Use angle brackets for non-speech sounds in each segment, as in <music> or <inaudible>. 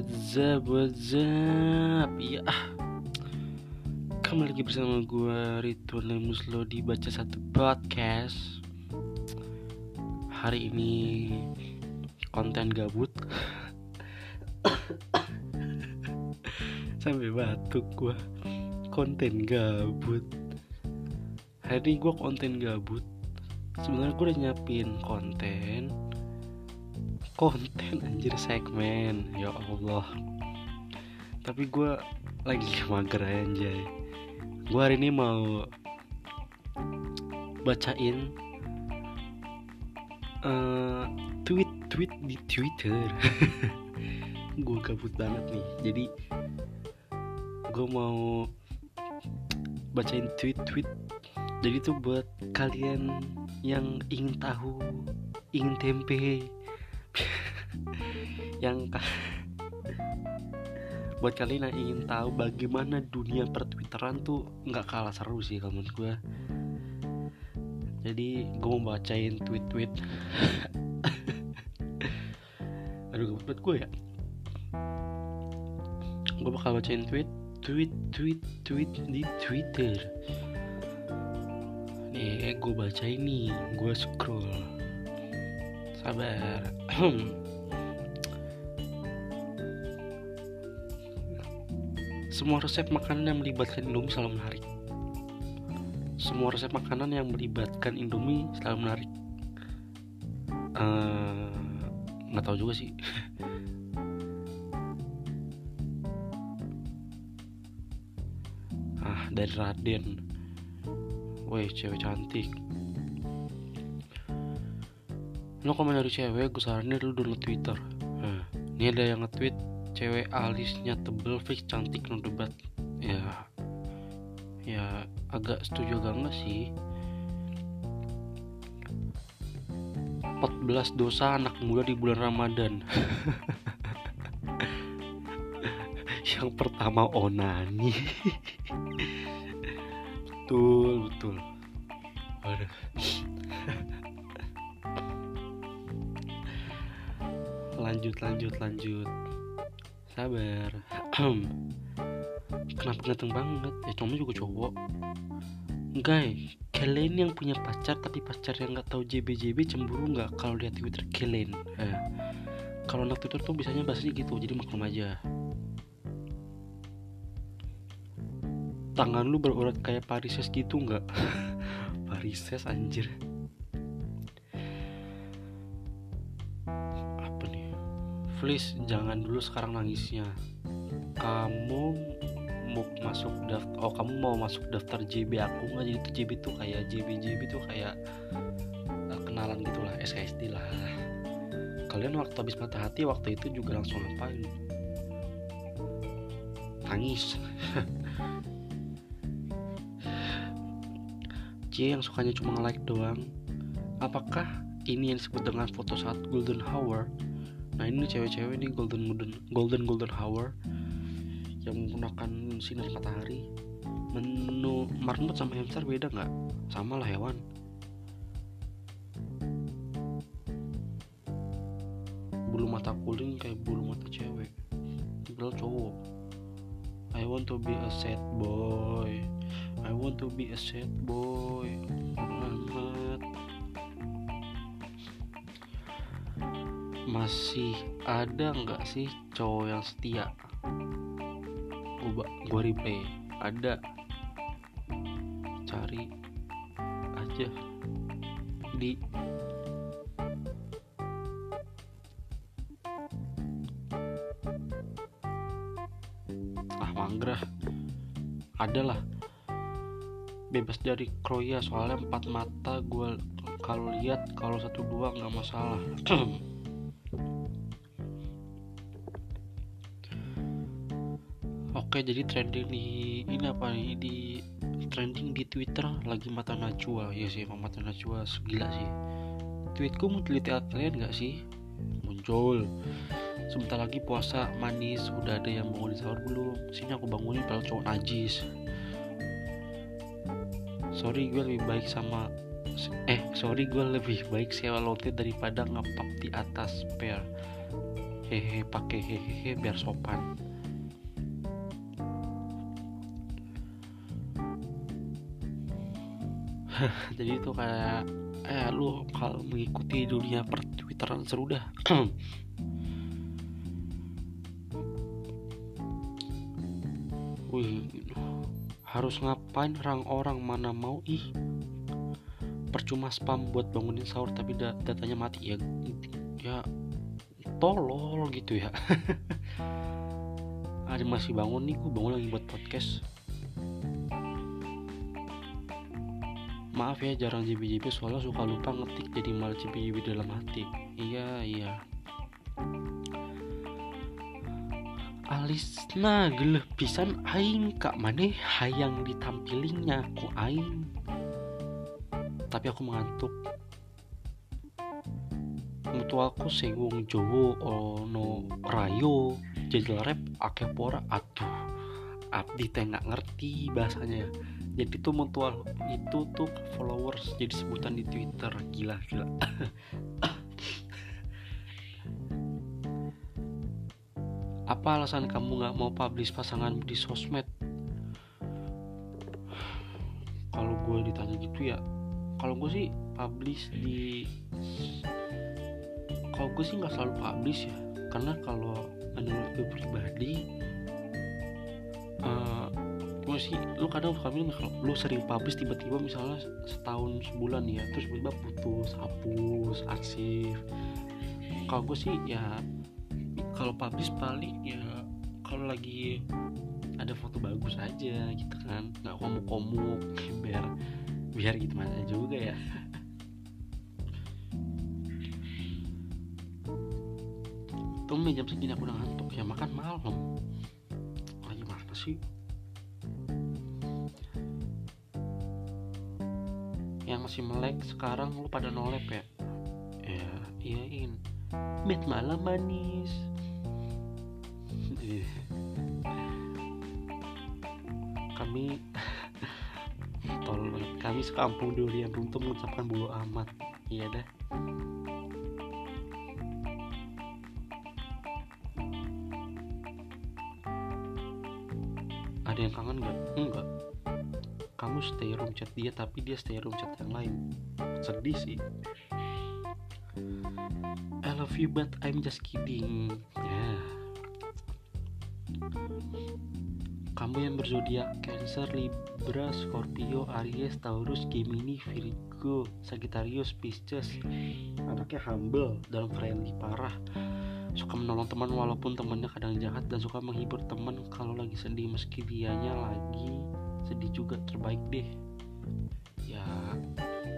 what's up, what's up Iya Kembali lagi bersama gue Ridwan Lemus lo di Baca Satu Podcast. Hari ini konten gabut. Sampai batuk gue Konten gabut. Hari ini gue konten gabut. Sebenarnya gue udah nyiapin konten konten anjir segmen. Ya Allah. Tapi gue lagi <laughs> mager anjay. Gue hari ini mau bacain uh, tweet tweet di Twitter. <laughs> Gue gabut banget nih. Jadi gue mau bacain tweet tweet. Jadi tuh buat kalian yang ingin tahu ingin tempe yang buat kalian yang ingin tahu bagaimana dunia pertwitteran tuh nggak kalah seru sih kalau menurut gue jadi gue mau bacain tweet-tweet. <laughs> Aduh buat gue ya. Gue bakal bacain tweet tweet tweet tweet di twitter. Nih gue bacain nih. Gue scroll. Sabar <clears throat> semua resep makanan yang melibatkan Indomie selalu menarik. Semua resep makanan yang melibatkan Indomie selalu menarik. Nggak uh, tahu juga sih. <laughs> Ah dari Raden. Weh cewek cantik. Lo komen dari cewek gue saranin lu download twitter. Nah, ini ada yang nge-tweet cewek alisnya tebel fix cantik no debat. Ya ya agak setuju agak enggak sih? 14 dosa anak muda di bulan Ramadan. <laughs> Yang pertama onani. Betul betul. Aduh. Lanjut lanjut lanjut sabar. Kenapa ganteng banget? Ya cuma juga cowok. Guys kalian yang punya pacar tapi pacar yang nggak tahu JB JB cemburu nggak kalau lihat Twitter kalian eh, kalau anak Twitter tuh biasanya bahasanya gitu jadi maklum aja. Tangan lu berurat kayak Parises gitu nggak? <laughs> Parises anjir please jangan dulu sekarang nangisnya. Kamu mau masuk daftar oh kamu mau masuk daftar JB aku nggak jadi tuh JB tuh kayak JB JB tuh kayak uh, kenalan gitulah SKSD lah. Kalian waktu habis mata hati waktu itu juga langsung ngapain? Nangis. <laughs> C yang sukanya cuma like doang. Apakah ini yang disebut dengan foto saat golden hour nah ini cewek-cewek nih golden golden golden golden hour yang menggunakan sinar matahari? Menu marmut sama hamster beda nggak? Sama lah hewan. Bulu mata kuling kayak bulu mata cewek. Padahal cowok. I want to be a sad boy. I want to be a sad boy masih ada nggak sih cowok yang setia? Gua replay. Ada. Cari aja. Di. Ah manggrah adalah. Bebas dari kroya soalnya empat mata gue kalau lihat kalau satu dua nggak masalah <clears throat> Oke jadi trending di ini apa nih? Di trending di Twitter lagi mata najwa. Ya sih emang mata najwa segila sih. Tweetku mau dilihat kalian nggak sih? Muncul. Sebentar lagi puasa manis udah ada yang bangun sahur belum? Sini aku bangunin kalau cowok najis. Sorry gue lebih baik sama eh sorry gue lebih baik sewa lote daripada ngepap di atas pair hehe pakai hehehe biar sopan <laughs> jadi itu kayak eh lu kalau mengikuti dunia per twitteran seru dah. <clears throat> Wih, harus ngapain orang-orang mana mau? Ih percuma spam buat bangunin sahur tapi da datanya mati. Ya ya tolol gitu ya. <laughs> Ada masih bangun nih gue bangun lagi buat podcast maaf ya jarang JB-JB soalnya suka lupa ngetik jadi malah JB-JB dalam hati. Iya iya. Alisna geleh pisan aing kak mana hayang ditampilinya ku aing. Tapi aku mengantuk. Mutualku sewung jowo ono rayo jajal rap akeh pora. Aduh abdi teh ngerti bahasanya ya jadi tuh mutual itu tuh followers jadi sebutan di Twitter. Gila gila. <coughs> Apa alasan kamu nggak mau publish pasangan di sosmed? Kalau gue ditanya gitu ya kalau gue sih publish di kalau gue sih nggak selalu publish ya. Karena kalau menurut gue pribadi sih lu kadang suka bilang lu sering publish tiba-tiba misalnya setahun sebulan ya terus tiba-tiba putus hapus arsip. Kalau gue sih ya kalau publish paling ya kalau lagi ada foto bagus aja gitu kan nggak komuk-komuk <laughs> biar biar gitu mana juga ya. Tumben jam segini aku udah ngantuk ya makan malam. Lagi mana sih masih melek sekarang lu pada nolep ya? Ya iyain. Met malam manis. Kami tolong kami sekampung durian runtuh mengucapkan bulu amat. Iya dah. Ada yang kangen nggak? Enggak kamu stay room chat dia tapi dia stay room chat yang lain. Sedih sih. I love you but I'm just kidding. Yeah. kamu yang berzodiak Cancer, Libra, Scorpio, Aries, Taurus, Gemini, Virgo, Sagittarius, Pisces. Anaknya humble dan friendly parah. Suka menolong teman walaupun temannya kadang jahat dan suka menghibur teman kalau lagi sedih meski dianya lagi sedih juga terbaik deh. Ya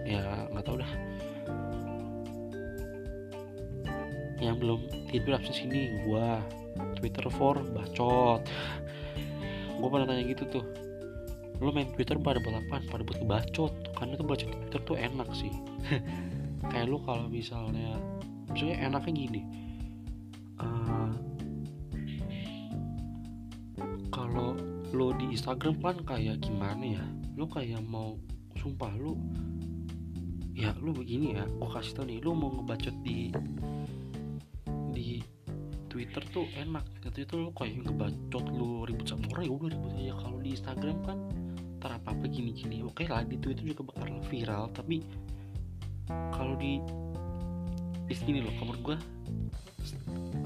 ya nggak tahu dah. Yang belum tidur absen sini gua Twitter for bacot. Gue pernah tanya gitu tuh lo main Twitter pada buat apa pada buat ngebacot? Karena tuh baca Twitter tuh enak sih. <laughs> Kayak lo kalau misalnya misalnya enaknya gini uh, lo di Instagram kan kayak gimana ya? Lo kayak mau sumpah lo ya lo begini ya gue kasih tau nih lo mau ngebacot di di Twitter tuh enak. Gitu itu lo kayak ngebacot lo ribut sama orang ya udah ribut aja. Kalau di Instagram kan ntar apa apa gini gini oke lah di Twitter juga bakal viral tapi kalau di di sini loh kamar gue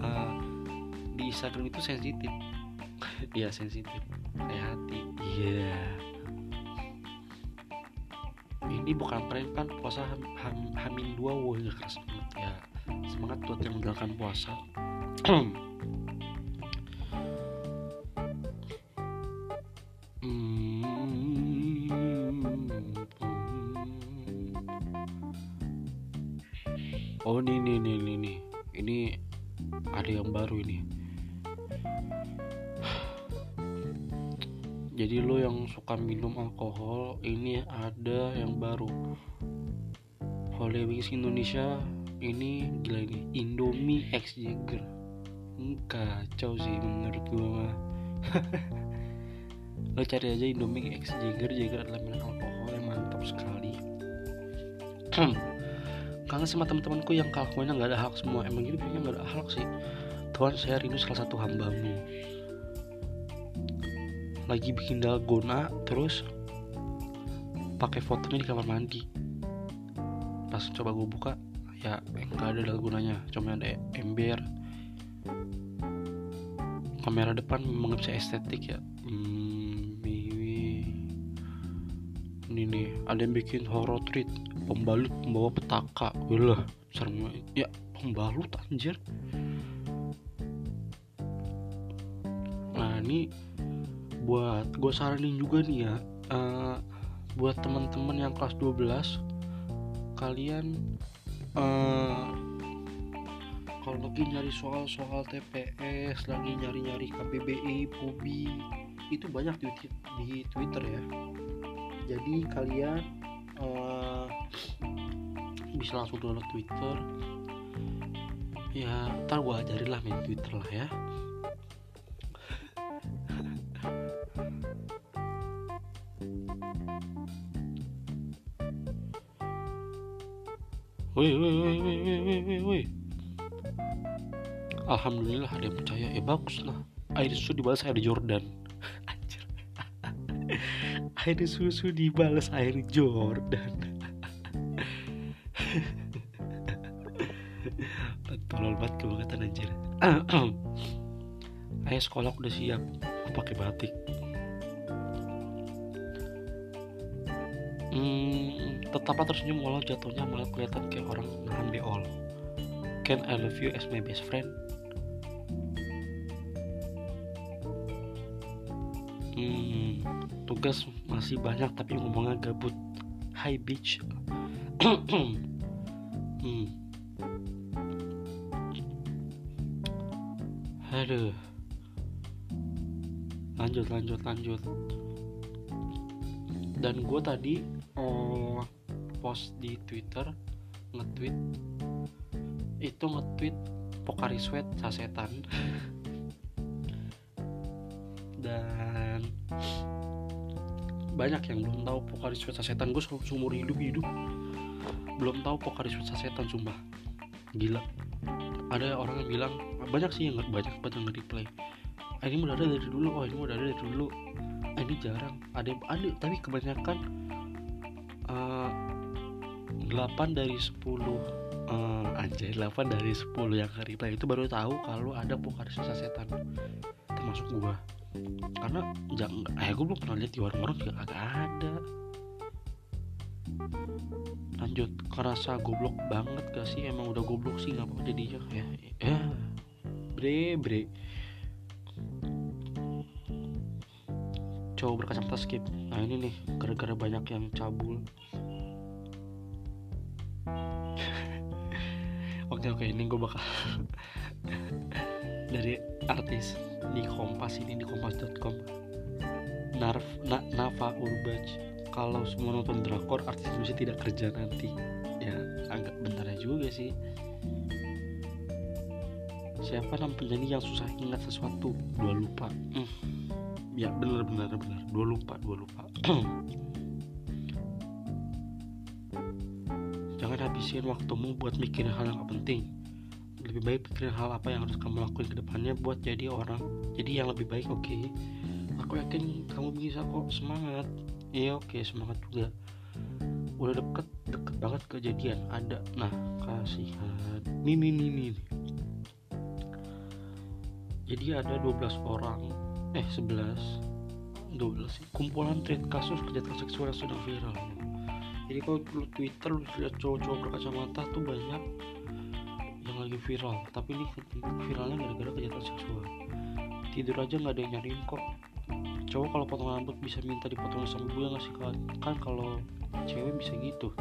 uh, di Instagram itu sensitif. <laughs> Iya sensitif hati iya. Yeah. ini bukan prank kan? Puasa ham, ham, hamin dua wah keras banget ya. Semangat buat yang menjalankan puasa <clears throat> suka minum alkohol ini ada yang baru. Holy Wings Indonesia ini gila ini Indomie X Jagger. Kacau sih menurut gue mah <laughs> lo cari aja Indomie X Jagger Jagger adalah minum alkohol yang mantap sekali. <clears throat> Kangen sama teman-temanku yang kelakuannya nggak ada hak semua. Emang gitu kayaknya nggak ada hak sih. Tuhan saya rindu salah satu hambamu lagi bikin dalgona terus pakai fotonya di kamar mandi. Pas coba gue buka ya enggak ada dalgonanya cuma ada ember. Kamera depan memang bisa estetik ya. Hmm, ini nih ada yang bikin horror treat pembalut membawa petaka. Wih serem ya pembalut anjir. Nah ini buat gue saranin juga nih ya uh, buat teman-teman yang kelas 12 kalian uh, kalau lagi nyari soal-soal TPS lagi nyari-nyari KBBI PUBI itu banyak di, di Twitter ya. Jadi kalian uh, bisa langsung download Twitter. Ya ntar gue ajarin lah main Twitter lah ya Alhamdulillah ada yang percaya. Ya bagus lah. Air susu dibalas air Jordan. <laughs> <laughs> Air susu dibalas air Jordan. <laughs> Tolol banget kebangetan anjir. <clears throat> Ayo sekolah udah siap. Pakai batik. hmm, tetaplah tersenyum walau jatuhnya malah kelihatan kayak orang nahan beol can I love you as my best friend hmm, tugas masih banyak tapi ngomongnya gabut. Hi beach <clears throat> hmm. aduh. Lanjut lanjut lanjut. Dan gue tadi uh, post di Twitter nge-tweet. Itu nge-tweet Pokari Sweat sasetan <laughs> banyak yang belum tahu Pokari Sweat sasetan gue seumur hidup hidup. Belum tahu Pokari Sweat sasetan sumpah. Gila. Ada orang yang bilang banyak sih yang banyak banget yang nge-replay. Ah, ini udah ada dari dulu oh ini udah ada dari dulu. Ah, ini jarang. Ada ada tapi kebanyakan uh, eh, 8 dari 10 uh, anjay 8 dari 10 yang reply itu baru tahu kalau ada pokari sisa setan. Termasuk gua karena jangan eh gua belum pernah lihat di warung-warung juga agak ada. Lanjut kerasa goblok banget gak sih? Emang udah goblok sih nggak apa jadinya. Ya ya. Bre bre. Cowok berkacamata skip. Nah ini nih gara-gara banyak yang cabul. <laughs> Oke oke ini gue bakal <laughs> dari artis di kompas ini di kompas.com Narf, Na, Nafa Urbaj kalau semua nonton drakor artis Indonesia tidak kerja nanti. Ya agak bentar juga sih. Siapa nama penyanyi yang susah ingat sesuatu? Dua lupa. Hmm. Ya benar benar benar. Dua lupa dua lupa. <clears throat> Jangan habisin waktumu buat mikirin hal yang penting lebih baik pikirin hal apa yang harus kamu lakuin ke depannya buat jadi orang jadi yang lebih baik oke? Okay. aku yakin kamu bisa kok semangat. Iya oke okay, semangat juga. Udah deket deket banget kejadian ada. Nah kasihan. Nih nih nih jadi ada 12 orang eh 11 12 kumpulan tweet kasus kejahatan seksual yang sedang viral. Jadi kalau lu twitter lu lihat cowok-cowok berkacamata tuh banyak lagi viral. Tapi ini viralnya gara-gara kejahatan seksual. Tidur aja nggak ada yang nyariin kok. Cowok kalau potong rambut bisa minta dipotong sama gue nggak sih kan kalau cewek bisa gitu.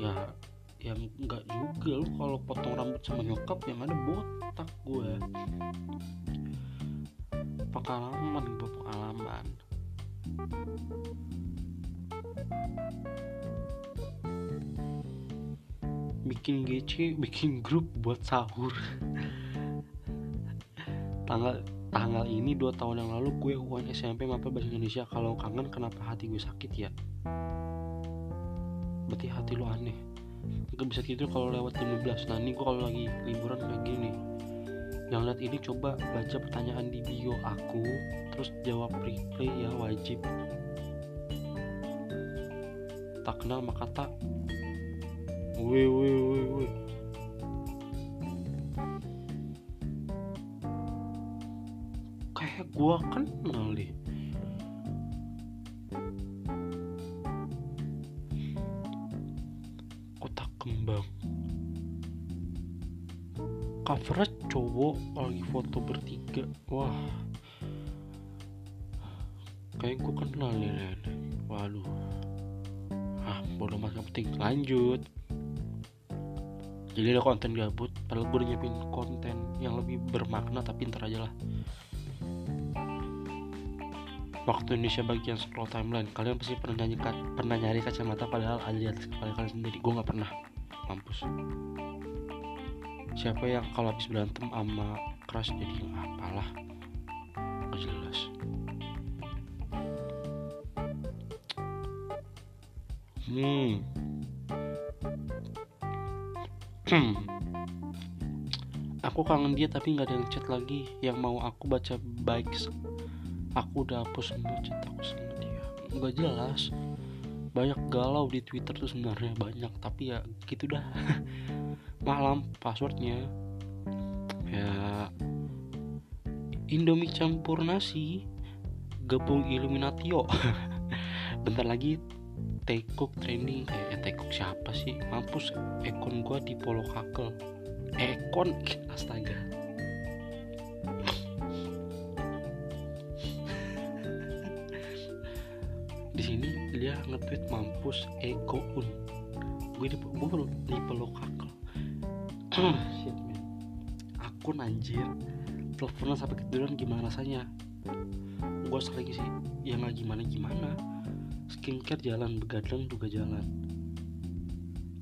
Ya yang nggak juga. Lu kalau potong rambut sama nyokap yang ada botak gue. Pengalaman gue pengalaman bikin GC bikin grup buat sahur. Tanggal tanggal ini dua tahun yang lalu gue UN SMP mapel bahasa Indonesia. Kalau kangen kenapa hati gue sakit ya? Berarti hati lo aneh. Gak bisa tidur kalau lewat jam 12 nah ini gue kalau lagi liburan kayak gini yang lihat ini coba baca pertanyaan di bio aku terus jawab replay ya wajib. Tak kenal maka tak wih wih wih wih. Kayak gua kenal deh. Kotak kembang. Covernya cowok lagi foto bertiga. Wah. Kayak gue kenal nih waduh. Ah bodo amat penting lanjut jadi ada konten gabut padahal gue udah nyiapin konten yang lebih bermakna tapi ntar aja lah. Waktu Indonesia bagian scroll timeline kalian pasti pernah nyanyi pernah nyari kacamata padahal ada di atas kepala kalian sendiri. Gue nggak pernah. Mampus. Siapa yang kalau habis berantem sama keras jadi apalah? Nggak jelas. Hmm aku kangen dia tapi nggak ada yang chat lagi. Yang mau aku baca baik aku udah hapus semua chat aku sama dia. Nggak jelas. Banyak galau di twitter tuh sebenarnya banyak. Tapi ya gitu dah. <laughs> Malam passwordnya. Ya Indomie campur nasi gabung Illuminatio. <laughs> Bentar lagi tekuk trending kayak ya tekuk siapa sih? Mampus ekon gua di polo kakel ekon astaga. <laughs> Di sini dia nge-tweet mampus ego un. Gue di di polo kakel <clears throat> shit anjir. Teleponan sampai ketiduran gimana rasanya? Gue lagi sih ya nggak gimana gimana skincare jalan begadang juga jalan.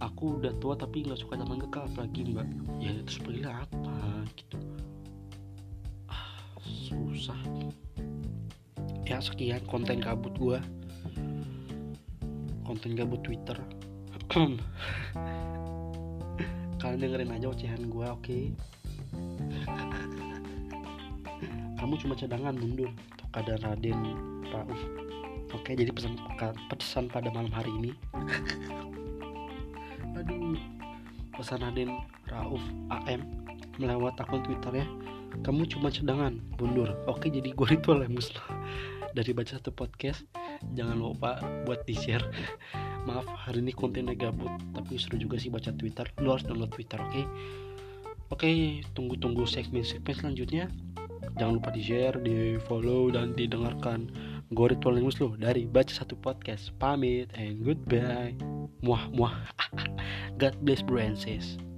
Aku udah tua tapi nggak suka jalan kekal apalagi mbak. Ya terus pergi apa gitu. Ah, susah. Ya sekian konten kabut gue konten gabut twitter. <clears throat> Kalian dengerin aja ocehan gue oke? Okay? <laughs> kamu cuma cadangan mundur keadaan Raden Rauf oke jadi pesan pesan pada malam hari ini. <laughs> Aduh. Pesan Raden Rauf AM melewat akun Twitter ya. Kamu cuma cadangan mundur. Oke jadi gue <laughs> ritual ya muslah dari baca satu podcast. Jangan lupa buat di share <laughs> maaf hari ini kontennya gabut tapi seru juga sih baca twitter. Lu harus download twitter oke? Okay? oke okay, tunggu-tunggu segmen-segmen selanjutnya. Jangan lupa di share di follow dan didengarkan gue lingus lo dari baca satu podcast pamit and goodbye. Muah muah. <laughs> God bless sis